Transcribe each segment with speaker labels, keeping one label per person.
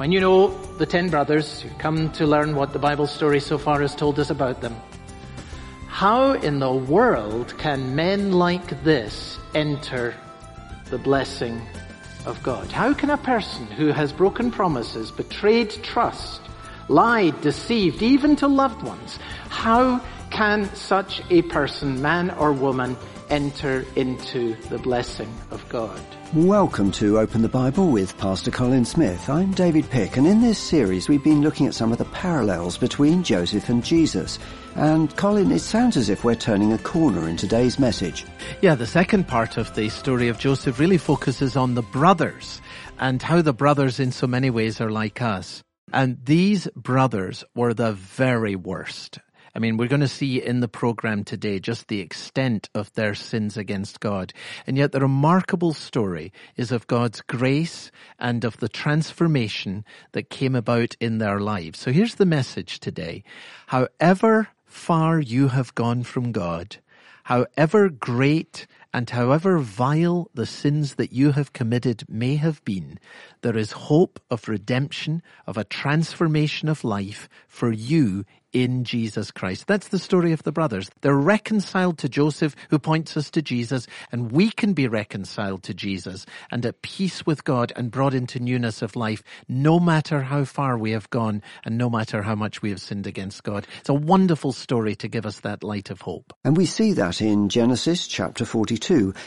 Speaker 1: When you know the ten brothers, you come to learn what the Bible story so far has told us about them. How in the world can men like this enter the blessing of God? How can a person who has broken promises, betrayed trust, lied, deceived, even to loved ones, how can such a person, man or woman, enter into the blessing of God?
Speaker 2: Welcome to Open the Bible with Pastor Colin Smith. I'm David Pick and in this series we've been looking at some of the parallels between Joseph and Jesus. And Colin, it sounds as if we're turning a corner in today's message.
Speaker 3: Yeah, the second part of the story of Joseph really focuses on the brothers and how the brothers in so many ways are like us. And these brothers were the very worst. I mean, we're going to see in the program today just the extent of their sins against God. And yet the remarkable story is of God's grace and of the transformation that came about in their lives. So here's the message today. However far you have gone from God, however great and however vile the sins that you have committed may have been, there is hope of redemption, of a transformation of life for you in Jesus Christ. That's the story of the brothers. They're reconciled to Joseph, who points us to Jesus, and we can be reconciled to Jesus and at peace with God and brought into newness of life, no matter how far we have gone and no matter how much we have sinned against God. It's a wonderful story to give us that light of hope.
Speaker 2: And we see that in Genesis chapter 42.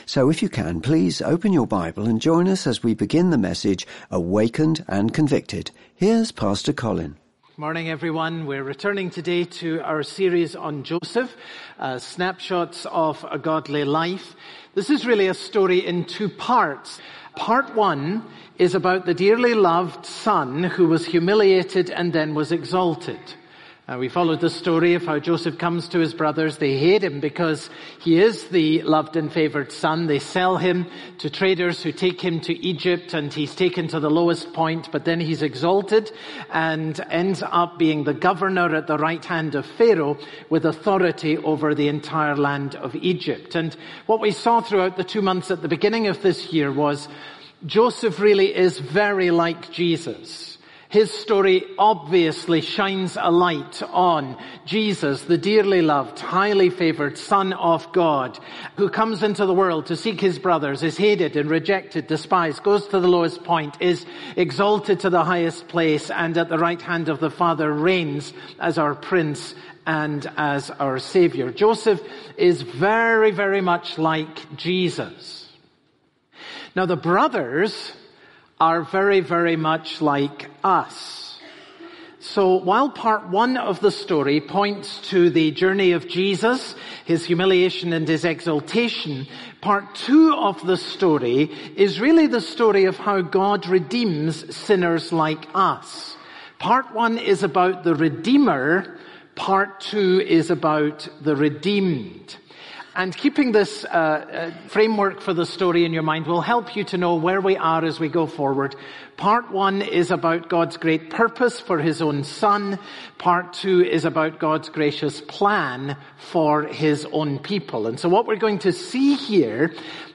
Speaker 2: So if you can, please open your Bible and join us as we begin the message, Awakened and Convicted. Here's Pastor Colin.
Speaker 1: Morning, everyone. We're returning today to our series on Joseph, uh, snapshots of a godly life. This is really a story in two parts. Part one is about the dearly loved son who was humiliated and then was exalted. Uh, we followed the story of how Joseph comes to his brothers. They hate him because he is the loved and favored son. They sell him to traders who take him to Egypt and he's taken to the lowest point, but then he's exalted and ends up being the governor at the right hand of Pharaoh with authority over the entire land of Egypt. And what we saw throughout the two months at the beginning of this year was Joseph really is very like Jesus. His story obviously shines a light on Jesus, the dearly loved, highly favored Son of God, who comes into the world to seek his brothers, is hated and rejected, despised, goes to the lowest point, is exalted to the highest place, and at the right hand of the Father reigns as our Prince and as our Savior. Joseph is very, very much like Jesus. Now the brothers, are very, very much like us. So while part one of the story points to the journey of Jesus, his humiliation and his exaltation, part two of the story is really the story of how God redeems sinners like us. Part one is about the Redeemer, part two is about the redeemed. And keeping this uh, uh, framework for the story in your mind will help you to know where we are as we go forward. Part one is about God's great purpose for his own son. Part two is about God's gracious plan for his own people. And so what we're going to see here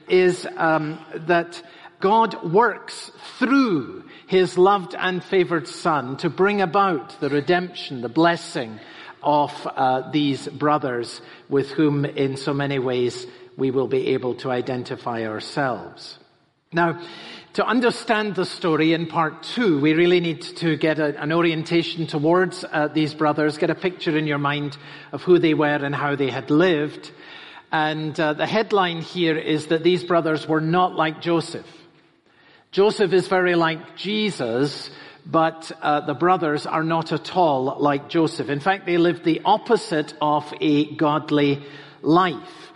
Speaker 1: is um, that God works through his loved and favored son to bring about the redemption, the blessing, of uh, these brothers with whom in so many ways we will be able to identify ourselves. Now, to understand the story in part two, we really need to get a, an orientation towards uh, these brothers, get a picture in your mind of who they were and how they had lived. And uh, the headline here is that these brothers were not like Joseph. Joseph is very like Jesus, but uh, the brothers are not at all like Joseph. In fact, they live the opposite of a godly life.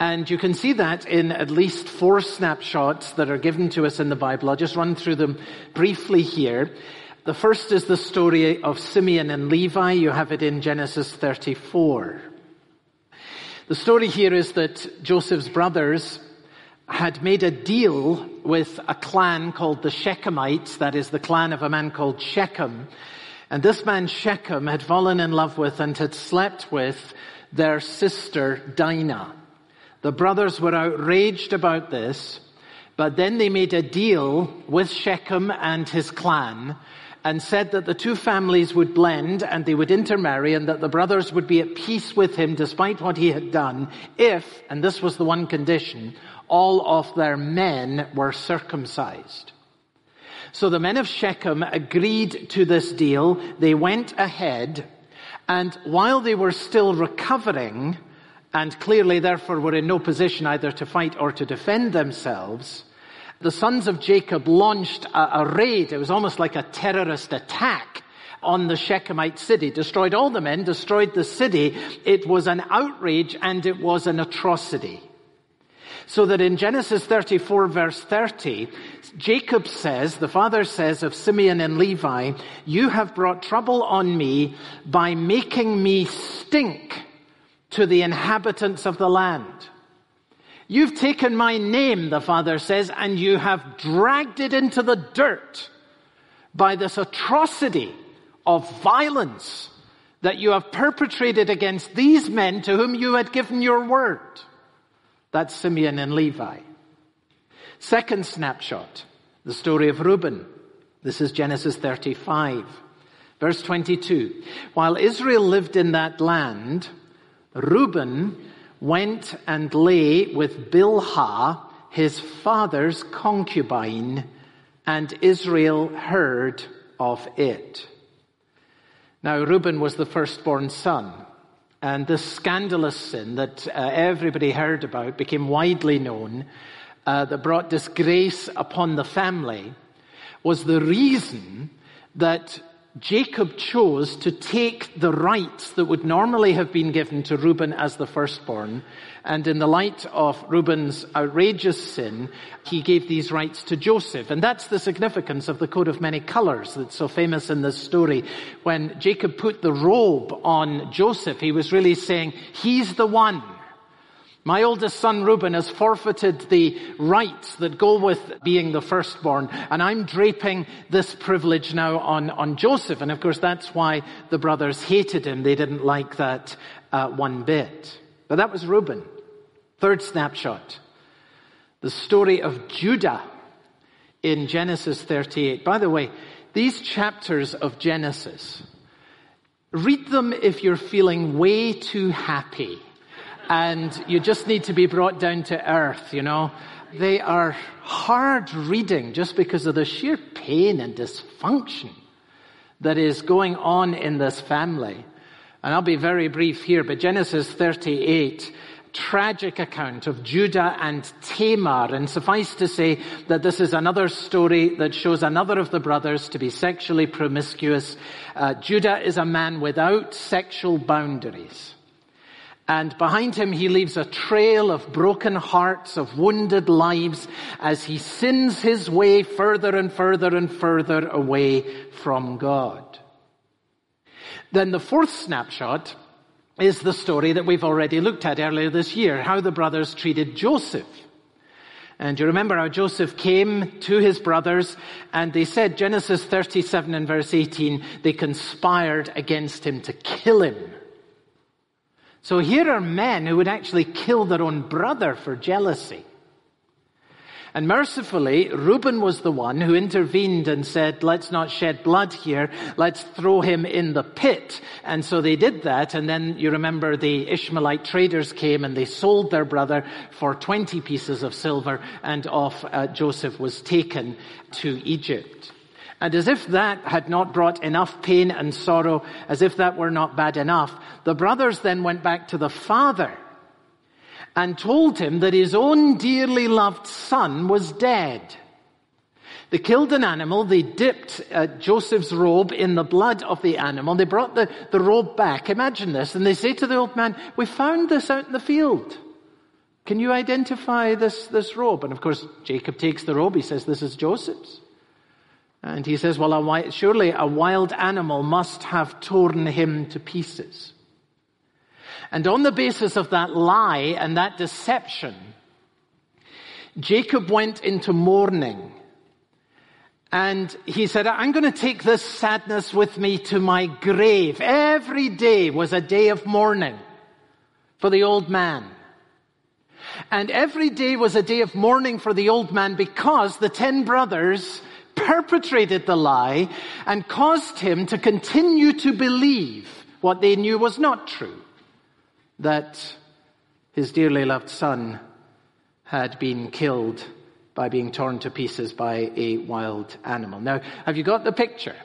Speaker 1: And you can see that in at least four snapshots that are given to us in the Bible. I'll just run through them briefly here. The first is the story of Simeon and Levi. You have it in Genesis 34. The story here is that Joseph's brothers had made a deal with a clan called the Shechemites, that is the clan of a man called Shechem. And this man Shechem had fallen in love with and had slept with their sister Dinah. The brothers were outraged about this, but then they made a deal with Shechem and his clan, and said that the two families would blend and they would intermarry and that the brothers would be at peace with him despite what he had done if, and this was the one condition, all of their men were circumcised. So the men of Shechem agreed to this deal. They went ahead and while they were still recovering and clearly therefore were in no position either to fight or to defend themselves, the sons of Jacob launched a, a raid. It was almost like a terrorist attack on the Shechemite city, destroyed all the men, destroyed the city. It was an outrage and it was an atrocity. So that in Genesis 34 verse 30, Jacob says, the father says of Simeon and Levi, you have brought trouble on me by making me stink to the inhabitants of the land. You've taken my name, the father says, and you have dragged it into the dirt by this atrocity of violence that you have perpetrated against these men to whom you had given your word. That's Simeon and Levi. Second snapshot, the story of Reuben. This is Genesis 35, verse 22. While Israel lived in that land, Reuben went and lay with Bilhah, his father's concubine, and Israel heard of it. Now, Reuben was the firstborn son, and this scandalous sin that uh, everybody heard about became widely known, uh, that brought disgrace upon the family, was the reason that Jacob chose to take the rights that would normally have been given to Reuben as the firstborn, and in the light of Reuben's outrageous sin, he gave these rights to Joseph. And that's the significance of the coat of many colors that's so famous in this story. When Jacob put the robe on Joseph, he was really saying, he's the one my oldest son Reuben has forfeited the rights that go with being the firstborn, and I'm draping this privilege now on, on Joseph. And of course, that's why the brothers hated him. They didn't like that uh, one bit. But that was Reuben. Third snapshot. The story of Judah in Genesis 38. By the way, these chapters of Genesis, read them if you're feeling way too happy and you just need to be brought down to earth, you know. They are hard reading just because of the sheer pain and dysfunction that is going on in this family. And I'll be very brief here, but Genesis 38, tragic account of Judah and Tamar. And suffice to say that this is another story that shows another of the brothers to be sexually promiscuous. Uh, Judah is a man without sexual boundaries. And behind him, he leaves a trail of broken hearts, of wounded lives, as he sins his way further and further and further away from God. Then the fourth snapshot is the story that we've already looked at earlier this year, how the brothers treated Joseph. And you remember how Joseph came to his brothers and they said, Genesis 37 and verse 18, they conspired against him to kill him. So here are men who would actually kill their own brother for jealousy. And mercifully, Reuben was the one who intervened and said, let's not shed blood here. Let's throw him in the pit. And so they did that. And then you remember the Ishmaelite traders came and they sold their brother for 20 pieces of silver and off uh, Joseph was taken to Egypt. And as if that had not brought enough pain and sorrow, as if that were not bad enough, the brothers then went back to the father and told him that his own dearly loved son was dead. They killed an animal, they dipped uh, Joseph's robe in the blood of the animal, they brought the, the robe back. Imagine this, and they say to the old man, we found this out in the field. Can you identify this, this robe? And of course, Jacob takes the robe, he says, this is Joseph's. And he says, well, a, surely a wild animal must have torn him to pieces. And on the basis of that lie and that deception, Jacob went into mourning. And he said, I'm going to take this sadness with me to my grave. Every day was a day of mourning for the old man. And every day was a day of mourning for the old man because the ten brothers perpetrated the lie and caused him to continue to believe what they knew was not true. That his dearly loved son had been killed by being torn to pieces by a wild animal. Now, have you got the picture?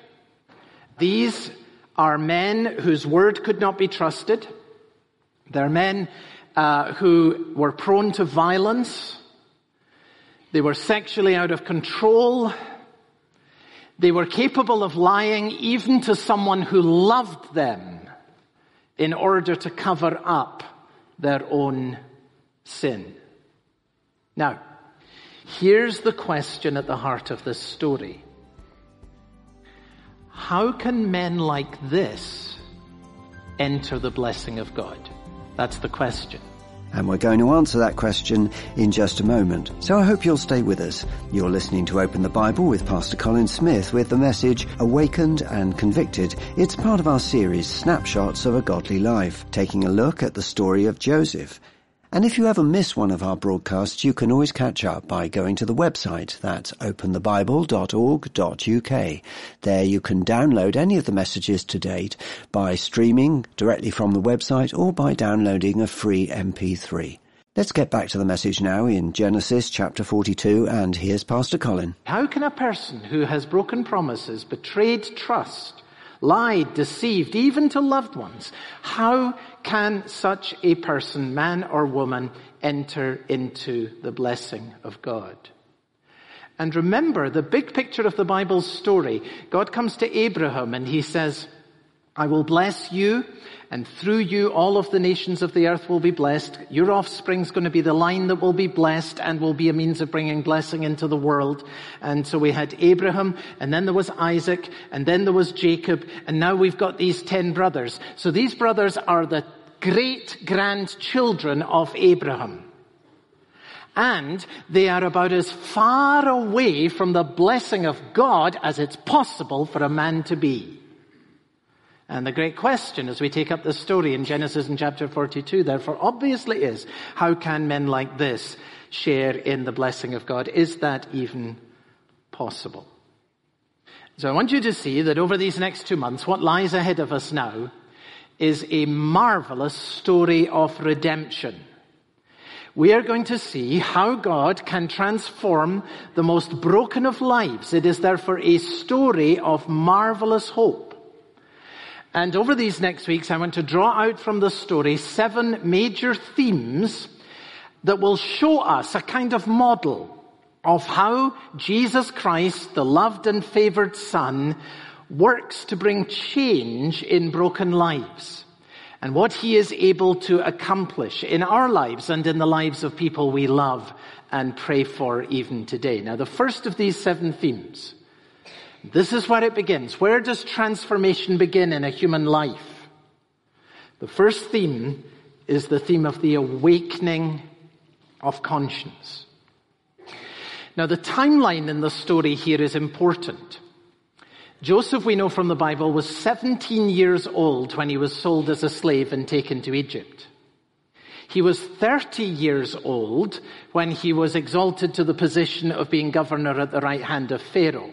Speaker 1: These are men whose word could not be trusted. They're men uh, who were prone to violence. They were sexually out of control. They were capable of lying even to someone who loved them in order to cover up their own sin. Now, here's the question at the heart of this story. How can men like this enter the blessing of God? That's the question.
Speaker 2: And we're going to answer that question in just a moment. So I hope you'll stay with us. You're listening to Open the Bible with Pastor Colin Smith with the message Awakened and Convicted. It's part of our series Snapshots of a Godly Life, taking a look at the story of Joseph. And if you ever miss one of our broadcasts, you can always catch up by going to the website. That's openthebible.org.uk. There you can download any of the messages to date by streaming directly from the website or by downloading a free MP3. Let's get back to the message now in Genesis chapter 42 and here's Pastor Colin.
Speaker 1: How can a person who has broken promises, betrayed trust, lied, deceived, even to loved ones. How can such a person, man or woman, enter into the blessing of God? And remember the big picture of the Bible's story. God comes to Abraham and he says, I will bless you and through you all of the nations of the earth will be blessed. Your offspring's going to be the line that will be blessed and will be a means of bringing blessing into the world. And so we had Abraham and then there was Isaac and then there was Jacob and now we've got these ten brothers. So these brothers are the great grandchildren of Abraham. And they are about as far away from the blessing of God as it's possible for a man to be. And the great question as we take up the story in Genesis in chapter 42, therefore, obviously is, how can men like this share in the blessing of God? Is that even possible? So I want you to see that over these next two months, what lies ahead of us now is a marvelous story of redemption. We are going to see how God can transform the most broken of lives. It is therefore a story of marvelous hope. And over these next weeks, I want to draw out from the story seven major themes that will show us a kind of model of how Jesus Christ, the loved and favored Son, works to bring change in broken lives and what he is able to accomplish in our lives and in the lives of people we love and pray for even today. Now, the first of these seven themes this is where it begins. Where does transformation begin in a human life? The first theme is the theme of the awakening of conscience. Now the timeline in the story here is important. Joseph, we know from the Bible, was 17 years old when he was sold as a slave and taken to Egypt. He was 30 years old when he was exalted to the position of being governor at the right hand of Pharaoh.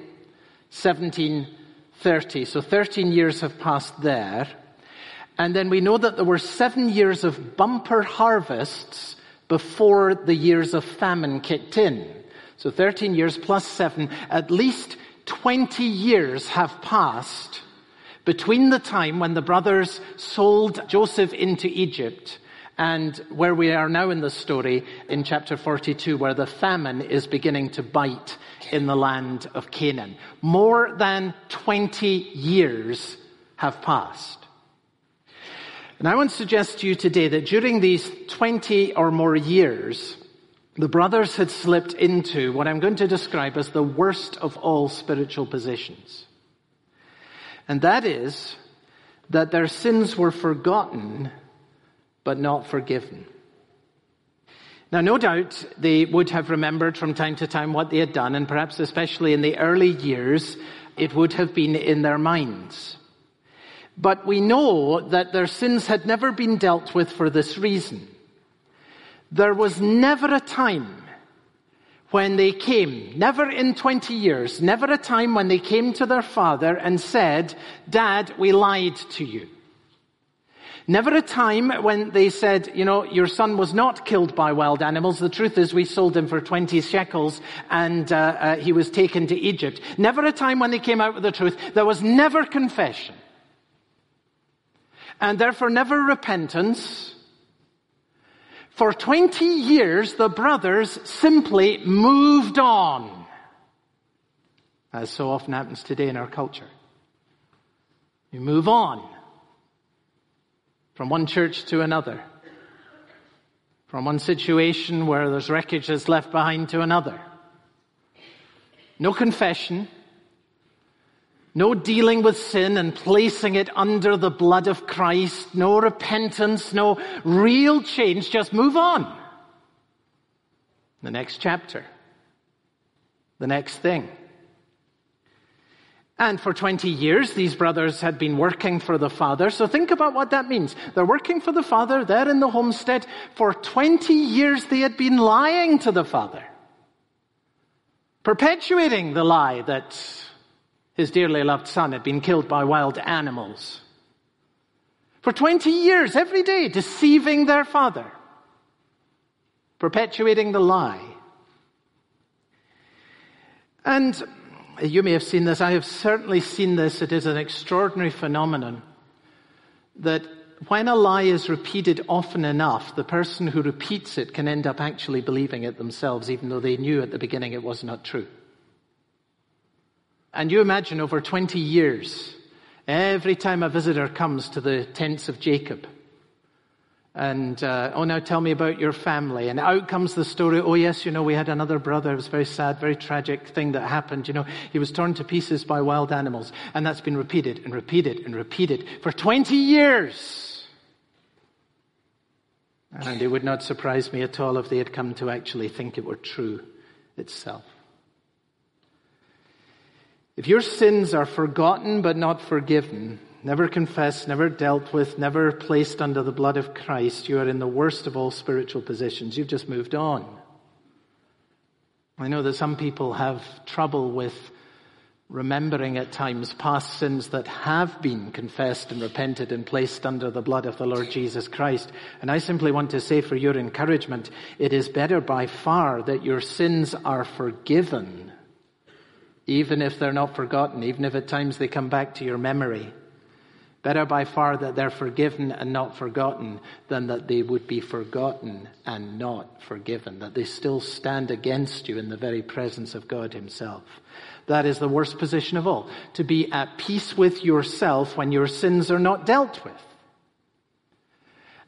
Speaker 1: 1730. So 13 years have passed there. And then we know that there were seven years of bumper harvests before the years of famine kicked in. So 13 years plus seven, at least 20 years have passed between the time when the brothers sold Joseph into Egypt and where we are now in the story in chapter 42 where the famine is beginning to bite in the land of Canaan. More than 20 years have passed. And I want to suggest to you today that during these 20 or more years, the brothers had slipped into what I'm going to describe as the worst of all spiritual positions. And that is that their sins were forgotten, but not forgiven. Now, no doubt they would have remembered from time to time what they had done, and perhaps especially in the early years, it would have been in their minds. But we know that their sins had never been dealt with for this reason. There was never a time when they came, never in 20 years, never a time when they came to their father and said, Dad, we lied to you. Never a time when they said, you know, your son was not killed by wild animals. The truth is we sold him for 20 shekels and uh, uh, he was taken to Egypt. Never a time when they came out with the truth. There was never confession. And therefore never repentance. For 20 years, the brothers simply moved on. As so often happens today in our culture. You move on from one church to another, from one situation where there's wreckage that's left behind to another. No confession, no dealing with sin and placing it under the blood of Christ, no repentance, no real change, just move on. The next chapter, the next thing. And for 20 years, these brothers had been working for the father. So think about what that means. They're working for the father, they're in the homestead. For 20 years, they had been lying to the father. Perpetuating the lie that his dearly loved son had been killed by wild animals. For 20 years, every day, deceiving their father. Perpetuating the lie. And you may have seen this. I have certainly seen this. It is an extraordinary phenomenon that when a lie is repeated often enough, the person who repeats it can end up actually believing it themselves, even though they knew at the beginning it was not true. And you imagine over 20 years, every time a visitor comes to the tents of Jacob, and, uh, oh, now tell me about your family. And out comes the story. Oh, yes, you know, we had another brother. It was very sad, very tragic thing that happened. You know, he was torn to pieces by wild animals. And that's been repeated and repeated and repeated for 20 years. And it would not surprise me at all if they had come to actually think it were true itself. If your sins are forgotten but not forgiven, never confessed, never dealt with, never placed under the blood of Christ, you are in the worst of all spiritual positions. You've just moved on. I know that some people have trouble with remembering at times past sins that have been confessed and repented and placed under the blood of the Lord Jesus Christ. And I simply want to say for your encouragement, it is better by far that your sins are forgiven, even if they're not forgotten, even if at times they come back to your memory. Better by far that they're forgiven and not forgotten than that they would be forgotten and not forgiven, that they still stand against you in the very presence of God Himself. That is the worst position of all, to be at peace with yourself when your sins are not dealt with.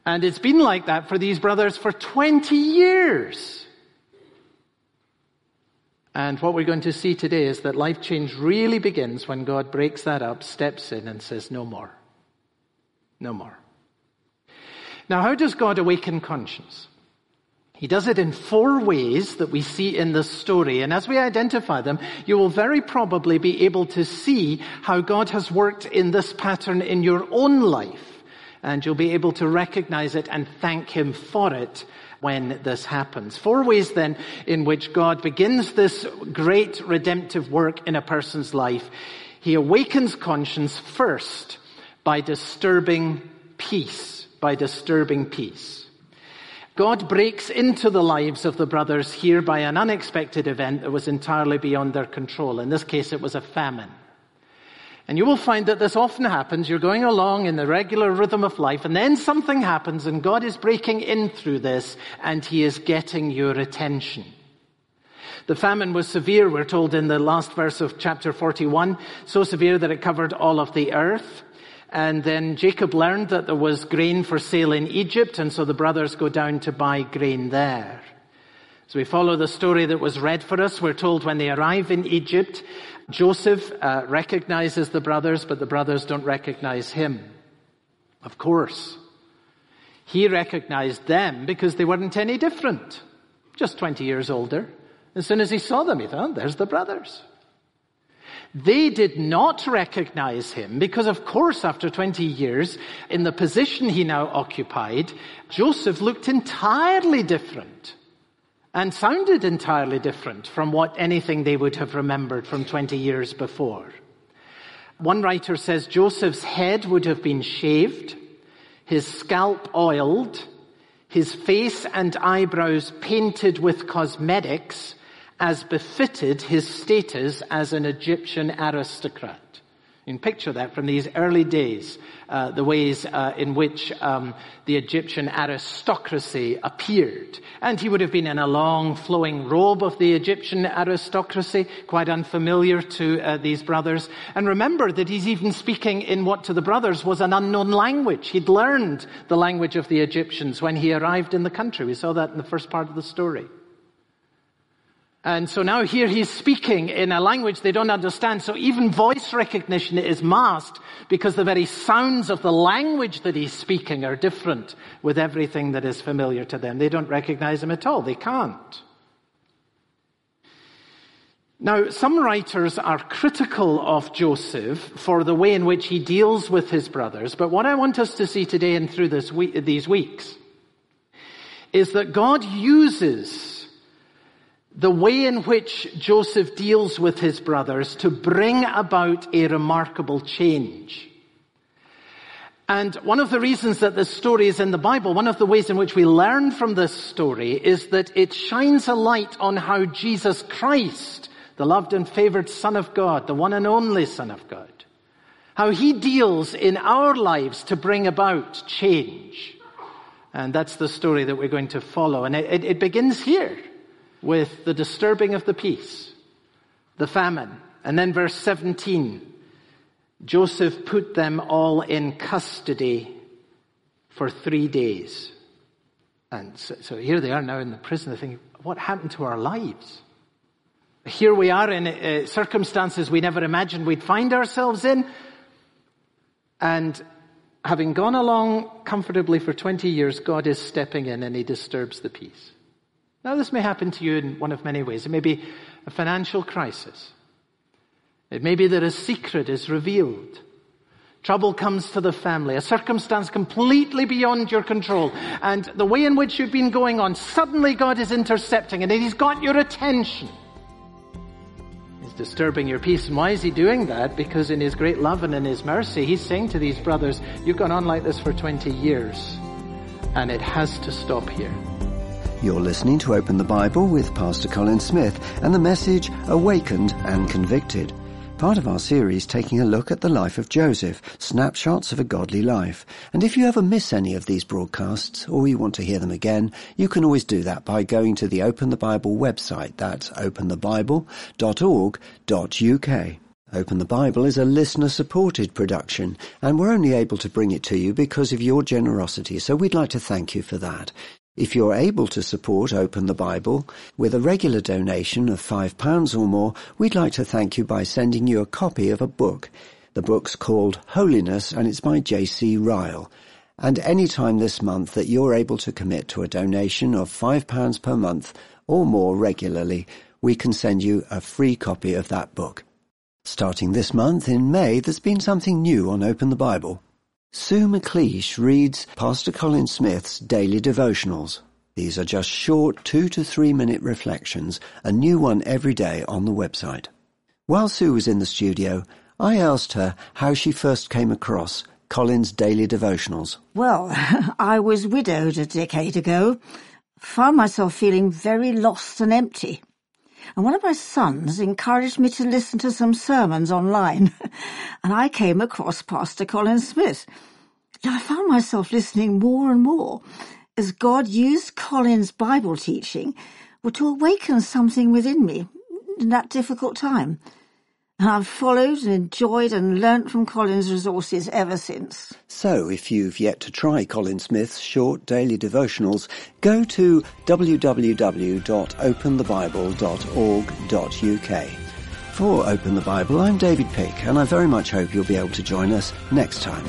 Speaker 1: And it's been like that for these brothers for 20 years. And what we're going to see today is that life change really begins when God breaks that up, steps in, and says, No more. No more. Now, how does God awaken conscience? He does it in four ways that we see in this story. And as we identify them, you will very probably be able to see how God has worked in this pattern in your own life. And you'll be able to recognize it and thank Him for it when this happens. Four ways then in which God begins this great redemptive work in a person's life. He awakens conscience first by disturbing peace, by disturbing peace. God breaks into the lives of the brothers here by an unexpected event that was entirely beyond their control. In this case, it was a famine. And you will find that this often happens. You're going along in the regular rhythm of life, and then something happens, and God is breaking in through this, and He is getting your attention. The famine was severe, we're told in the last verse of chapter 41, so severe that it covered all of the earth. And then Jacob learned that there was grain for sale in Egypt, and so the brothers go down to buy grain there. So we follow the story that was read for us. We're told when they arrive in Egypt, Joseph uh, recognizes the brothers, but the brothers don't recognize him. Of course. He recognized them because they weren't any different. Just 20 years older. As soon as he saw them, he thought, oh, there's the brothers. They did not recognize him because, of course, after 20 years, in the position he now occupied, Joseph looked entirely different and sounded entirely different from what anything they would have remembered from 20 years before. One writer says Joseph's head would have been shaved, his scalp oiled, his face and eyebrows painted with cosmetics as befitted his status as an Egyptian aristocrat. You can picture that from these early days, uh, the ways uh, in which um, the Egyptian aristocracy appeared. And he would have been in a long flowing robe of the Egyptian aristocracy, quite unfamiliar to uh, these brothers. And remember that he's even speaking in what to the brothers was an unknown language. He'd learned the language of the Egyptians when he arrived in the country. We saw that in the first part of the story. And so now here he's speaking in a language they don't understand. So even voice recognition is masked because the very sounds of the language that he's speaking are different with everything that is familiar to them. They don't recognize him at all. They can't. Now, some writers are critical of Joseph for the way in which he deals with his brothers, but what I want us to see today and through week, these weeks is that God uses the way in which Joseph deals with his brothers to bring about a remarkable change. And one of the reasons that this story is in the Bible, one of the ways in which we learn from this story is that it shines a light on how Jesus Christ, the loved and favored Son of God, the one and only Son of God, how he deals in our lives to bring about change. And that's the story that we're going to follow. And it, it begins here with the disturbing of the peace, the famine. And then verse 17, Joseph put them all in custody for three days. And so, so, here they are now in the prison. They're thinking, what happened to our lives? Here we are in uh, circumstances we never imagined we'd find ourselves in. And having gone along comfortably for 20 years, God is stepping in and he disturbs the peace. Now, this may happen to you in one of many ways. It may be a financial crisis. It may be that a secret is revealed. Trouble comes to the family, a circumstance completely beyond your control. And the way in which you've been going on, suddenly God is intercepting and He's got your attention. He's disturbing your peace. And why is He doing that? Because in His great love and in His mercy, He's saying to these brothers, you've gone on like this for 20 years. And it has to stop here.
Speaker 2: You're listening to Open the Bible with Pastor Colin Smith and the message Awakened and Convicted. Part of our series taking a look at the life of Joseph, snapshots of a godly life. And if you ever miss any of these broadcasts or you want to hear them again, you can always do that by going to the Open the Bible website. That's openthebible.org.uk. Open the Bible is a listener supported production and we're only able to bring it to you because of your generosity. So we'd like to thank you for that. If you're able to support Open the Bible with a regular donation of £5 or more, we'd like to thank you by sending you a copy of a book. The book's called Holiness and it's by J.C. Ryle. And any time this month that you're able to commit to a donation of £5 per month or more regularly, we can send you a free copy of that book. Starting this month in May, there's been something new on Open the Bible. Sue McLeish reads Pastor Colin Smith's daily devotionals. These are just short two to three minute reflections, a new one every day on the website. While Sue was in the studio, I asked her how she first came across Colin's daily devotionals.
Speaker 4: Well, I was widowed a decade ago, found myself feeling very lost and empty and one of my sons encouraged me to listen to some sermons online, and I came across Pastor Colin Smith. And I found myself listening more and more as God used Colin's Bible teaching to awaken something within me in that difficult time. And I've followed and enjoyed and learnt from Colin's resources ever since.
Speaker 2: So, if you've yet to try Colin Smith's short daily devotionals, go to www.openthebible.org.uk. For Open the Bible, I'm David Pick, and I very much hope you'll be able to join us next time.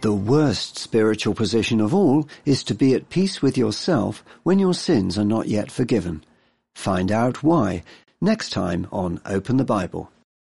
Speaker 2: The worst spiritual position of all is to be at peace with yourself when your sins are not yet forgiven. Find out why next time on Open the Bible.